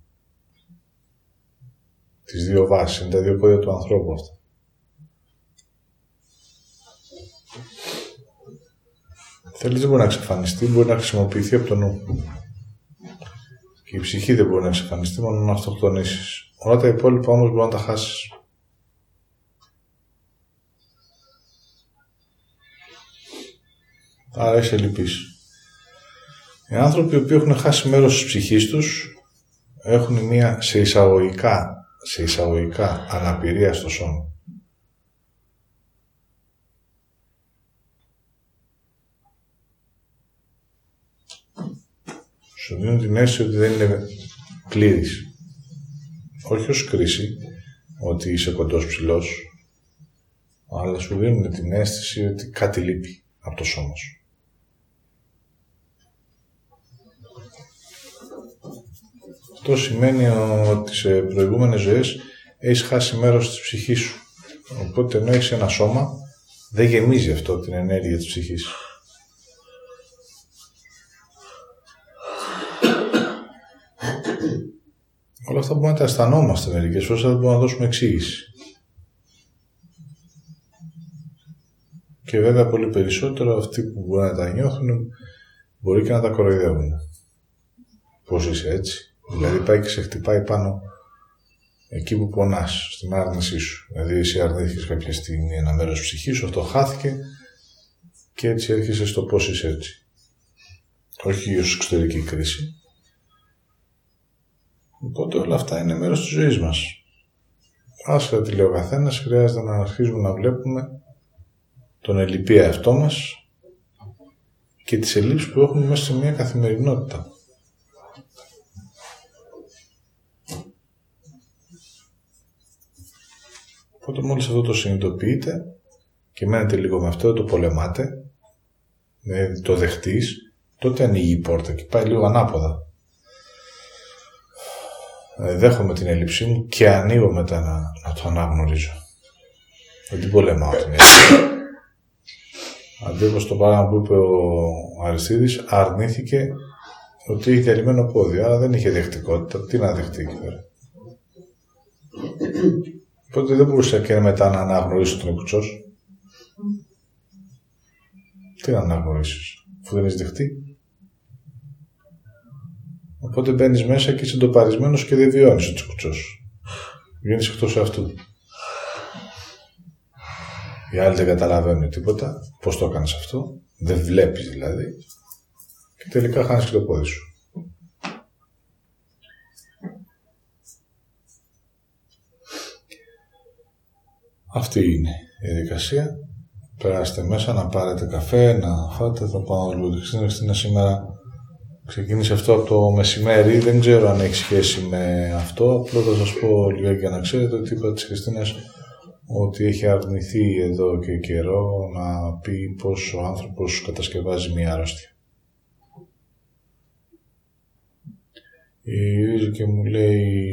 Τις δύο βάσεις, είναι τα δύο πόδια του ανθρώπου αυτά. Θέλεις δεν μπορεί να εξαφανιστεί, μπορεί να χρησιμοποιηθεί από το νου. Και η ψυχή δεν μπορεί να εξαφανιστεί, μόνο να αυτοκτονήσεις. Όλα τα υπόλοιπα όμως μπορεί να τα χάσεις. Άρα είσαι λυπής. Οι άνθρωποι οι οποίοι έχουν χάσει μέρος της ψυχής τους έχουν μια σε εισαγωγικά, σε εισαγωγικά αναπηρία στο σώμα. Σου δίνουν την αίσθηση ότι δεν είναι πλήρης. Όχι ως κρίση, ότι είσαι κοντός ψηλός, αλλά σου δίνουν την αίσθηση ότι κάτι λείπει από το σώμα σου. Αυτό σημαίνει ότι σε προηγούμενες ζωές έχεις χάσει μέρος της ψυχής σου. Οπότε ενώ έχεις ένα σώμα, δεν γεμίζει αυτό την ενέργεια της ψυχής. Όλα αυτά μπορούμε να τα αισθανόμαστε μερικές φορές, αλλά δεν μπορούμε να δώσουμε εξήγηση. Και βέβαια πολύ περισσότερο αυτοί που μπορεί να τα νιώθουν μπορεί και να τα κοροϊδεύουν. Πώς είσαι έτσι; Δηλαδή πάει και σε χτυπάει πάνω εκεί που πονάς, στην άρνησή σου. Δηλαδή εσύ αρνήθηκες κάποια στιγμή ένα μέρος ψυχής σου, αυτό χάθηκε και έτσι έρχεσαι στο πώς είσαι έτσι. Όχι ως εξωτερική κρίση. Οπότε όλα αυτά είναι μέρος της ζωής μας. Άσχετα τι λέει ο καθένας, χρειάζεται να αρχίζουμε να βλέπουμε τον ελλειπή εαυτό μας και τις ελλείψεις που έχουμε μέσα σε μια καθημερινότητα. Οπότε μόλις αυτό το συνειδητοποιείτε και μένετε λίγο με αυτό, το πολεμάτε, δηλαδή το δεχτείς, τότε ανοίγει η πόρτα και πάει λίγο ανάποδα. Ε, δέχομαι την έλλειψή μου και ανοίγω μετά να, να το αναγνωρίζω. Δεν την πολεμάω την έλλειψη. Αντί όπως το πράγμα που είπε ο Αριστίδης, αρνήθηκε ότι είχε διαλυμένο πόδι, άρα δεν είχε δεχτικότητα. Τι να δεχτεί εκεί πέρα. Οπότε δεν μπορούσα και μετά να αναγνωρίσω τον κουτσός. Τι να αναγνωρίσεις, αφού δεν έχεις δεχτεί. Οπότε μπαίνεις μέσα και είσαι εντοπαρισμένο και δεν βιώνεις ο τσικουτσό. Βγαίνεις εκτός αυτού. Οι άλλοι δεν καταλαβαίνουν τίποτα. Πώς το έκανες αυτό. Δεν βλέπεις δηλαδή. Και τελικά χάνεις και το πόδι σου. Αυτή είναι η διαδικασία. Περάστε μέσα να πάρετε καφέ, να φάτε. Θα πάω λίγο στην σήμερα Ξεκίνησε αυτό από το μεσημέρι, δεν ξέρω αν έχει σχέση με αυτό. Απλώ θα σας πω λίγο για να ξέρετε ότι είπα της Χριστίνας ότι έχει αρνηθεί εδώ και καιρό να πει πως ο άνθρωπος κατασκευάζει μια αρρώστια. Η και μου λέει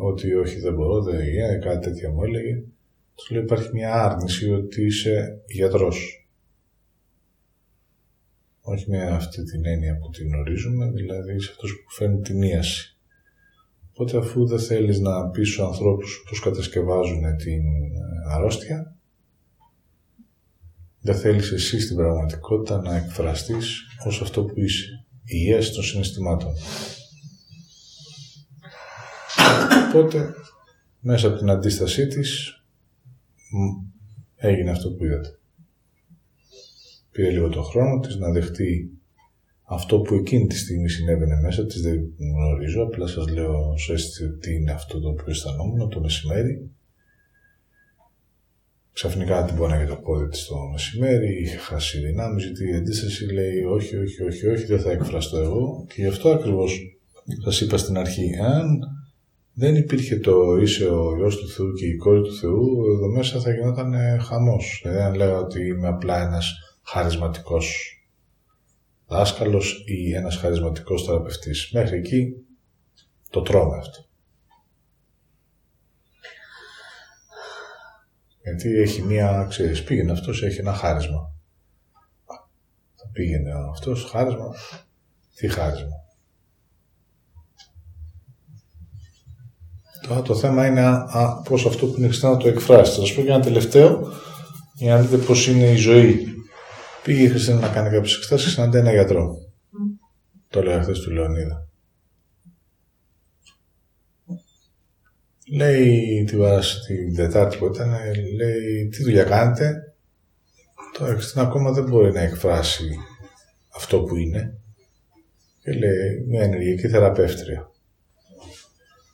ότι όχι δεν μπορώ, δεν γίνεται, κάτι τέτοια μου έλεγε. Του λέει υπάρχει μια άρνηση ότι είσαι γιατρός όχι με αυτή την έννοια που την γνωρίζουμε, δηλαδή σε αυτός που φέρνει την ίαση. Οπότε αφού δεν θέλεις να πεις στους ανθρώπους πώς κατασκευάζουν την ε, αρρώστια, δεν θέλεις εσύ στην πραγματικότητα να εκφραστείς ως αυτό που είσαι, η ίαση των συναισθημάτων. Οπότε, μέσα από την αντίστασή της, έγινε αυτό που είδατε. Πήρε λίγο το χρόνο της να δεχτεί αυτό που εκείνη τη στιγμή συνέβαινε μέσα της, δεν γνωρίζω, απλά σας λέω σου αίσθησε τι είναι αυτό το οποίο αισθανόμουν το μεσημέρι. Ξαφνικά την πόναγε το πόδι της το μεσημέρι, είχε χάσει δυνάμεις, γιατί η αντίσταση λέει όχι, όχι, όχι, όχι, δεν θα εκφραστώ εγώ και γι' αυτό ακριβώς σας είπα στην αρχή, αν δεν υπήρχε το είσαι ο Υιός του Θεού και η κόρη του Θεού, εδώ μέσα θα γινόταν ε, χαμός. Δηλαδή αν λέγα ότι είμαι απλά ένας χαρισματικός δάσκαλος ή ένας χαρισματικός θεραπευτής. Μέχρι εκεί το τρώμε αυτό. Γιατί έχει μία, ξέρεις, πήγαινε αυτός, έχει ένα χάρισμα. Θα πήγαινε αυτός, χάρισμα. Τι χάρισμα; Τώρα το θέμα είναι α, πώς αυτό που είναι να το εκφράσει. Θα σας πω και ένα τελευταίο, για να δείτε πώς είναι η ζωή. Πήγε η Χριστίνα να κάνει κάποιες εξετάσεις, συναντάει ένα γιατρό; Το λέω χθε του Λεωνίδα. Λέει τη βάση την Δετάρτη που ήταν, λέει τι δουλειά κάνετε; Το Χριστίνα ακόμα δεν μπορεί να εκφράσει αυτό που είναι. Και λέει μια ενεργειακή θεραπεύτρια.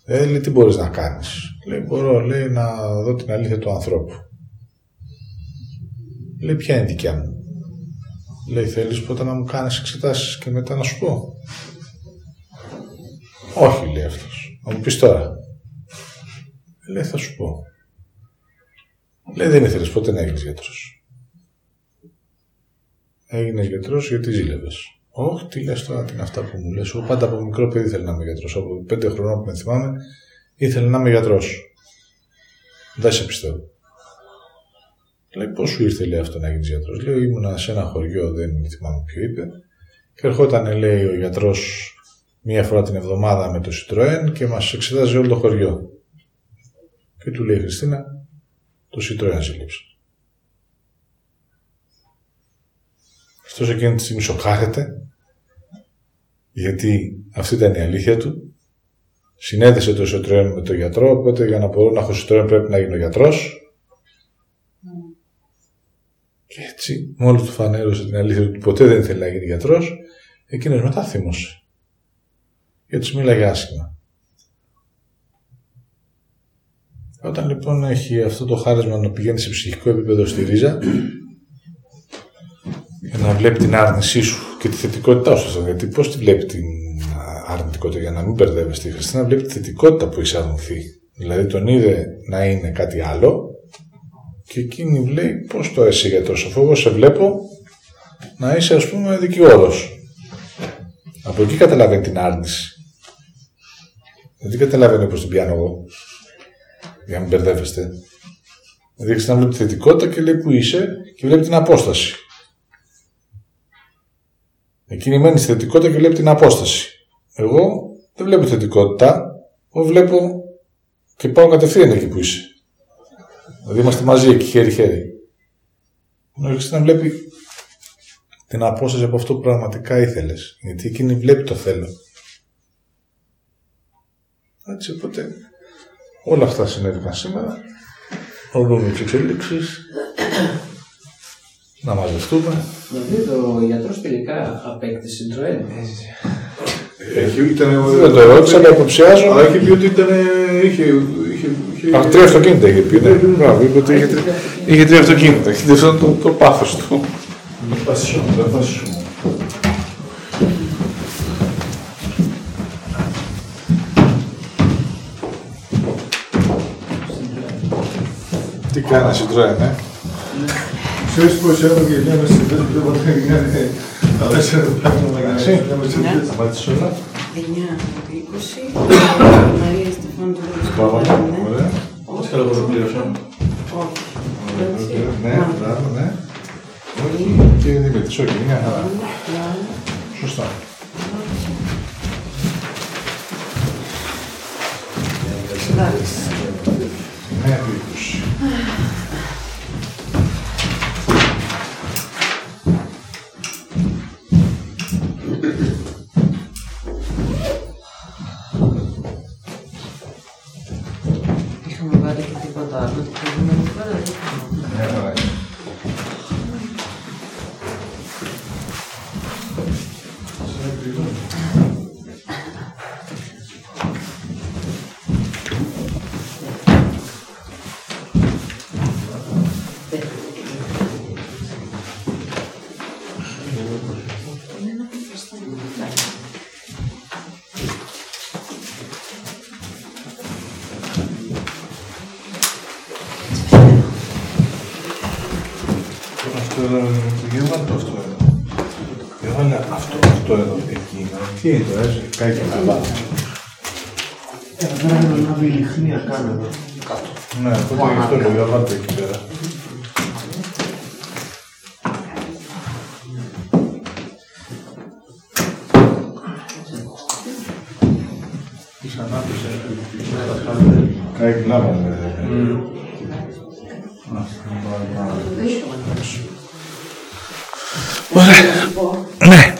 Ε, λέει, τι μπορείς να κάνεις. Λέει, μπορώ, λέει, να δω την αλήθεια του ανθρώπου. Λέει, ποια είναι δικιά μου; Λέει, θέλεις πρώτα να μου κάνεις εξετάσεις και μετά να σου πω; Όχι, λέει αυτός. Να μου πεις τώρα. Λέει, θα σου πω. Λέει, δεν ήθελες ποτέ να έγινες γιατρός. Έγινες γιατρός γιατί ζήλευες. Όχι, τι λες τώρα, τι είναι αυτά που μου λες. Εγώ πάντα από μικρό παιδί ήθελα να είμαι γιατρός. Από πέντε χρονών που με θυμάμαι, ήθελα να είμαι γιατρός. Δεν σε πιστεύω. Λέει, πώς σου ήρθε λέει, αυτό να γίνεις γιατρός; Λέω, ήμουνα σε ένα χωριό, δεν θυμάμαι ποιο είπε. Και ερχόταν, λέει, ο γιατρός μία φορά την εβδομάδα με το Citroën και μας εξετάζει όλο το χωριό. Και του λέει η Χριστίνα, το Citroën ζήλεψε. Αυτός εκείνη τη στιγμή σοκάρεται, γιατί αυτή ήταν η αλήθεια του. Συνέδεσε το Citroën με τον γιατρό, οπότε για να μπορώ να έχω Citroën πρέπει να γίνω γιατρός. Και έτσι, μόλι του φανέρωσε την αλήθεια ότι ποτέ δεν ήθελε να γίνει γιατρός, εκείνος μετά θύμωσε. Και του μίλαγε άσχημα. Όταν λοιπόν έχει αυτό το χάρισμα να πηγαίνει σε ψυχικό επίπεδο στη ρίζα, για να βλέπει την άρνησή σου και τη θετικότητά σου. Γιατί πώς τη βλέπει την αρνητικότητα, για να μην μπερδεύεστε. Η Χριστίνα βλέπει τη θετικότητα που έχει αρνηθεί. Δηλαδή τον είδε να είναι κάτι άλλο και εκείνη λέει πώς το εσύ γιατρό, αφού εγώ σε βλέπω να είσαι ας πούμε δικηγόρος. Από εκεί καταλαβαίνει την άρνηση. Δεν καταλαβαίνει πώ την πιάνω εγώ. Για να μην μπερδεύεστε. Δηλαδή να βλέπει τη θετικότητα και λέει που είσαι και βλέπει την απόσταση. Εκείνη μένει στη θετικότητα και βλέπει την απόσταση. Εγώ δεν βλέπω θετικότητα, εγώ βλέπω και πάω κατευθείαν εκεί που είσαι. Δηλαδή είμαστε μαζί εκεί χέρι-χέρι. Ο να βλέπει την απόσταση από αυτό που πραγματικά ήθελες. Γιατί εκείνη βλέπει το θέλω. Έτσι, οπότε όλα αυτά συνέβηκαν σήμερα. Να δούμε τις εξελίξεις. Να μαζευτούμε. Δηλαδή ο γιατρός τελικά απέκτησε Citroën. Έχει, ήταν, δεν το ερώτησα, αλλά υποψιάζω. Αλλά έχει πει ότι ήταν, είχε, είχε, Α, τρία αυτοκίνητα είχε πει. Ναι. Μπράβο, είπε ότι είχε, είχε τρία αυτοκίνητα. Είχε αυτό το, το πάθος του. Τι κάνεις Citroën, ε; Ξέρεις πώς έτρωγε μια μέσα στην πέμπτη που δεν έγινε τέσσερα πράγματα για να Σταμάτησες όλα. 9, 20, Μαρία Στεφάνου του Ωραία. Πώς καλά πώς το πλήρωσα. Όχι. Ναι, μπράβο, ναι. Όχι, και Δημήτρης, όχι, μια χαρά. Σωστά. Ναι, 20. Εκεί. Τι είναι το, έτσι, κάει και καλά. Εδώ πέρα είναι να ανάβει η λιχνία καν εδώ. Κάτω. Ναι, οπότε γι' αυτό λέω, για βάλε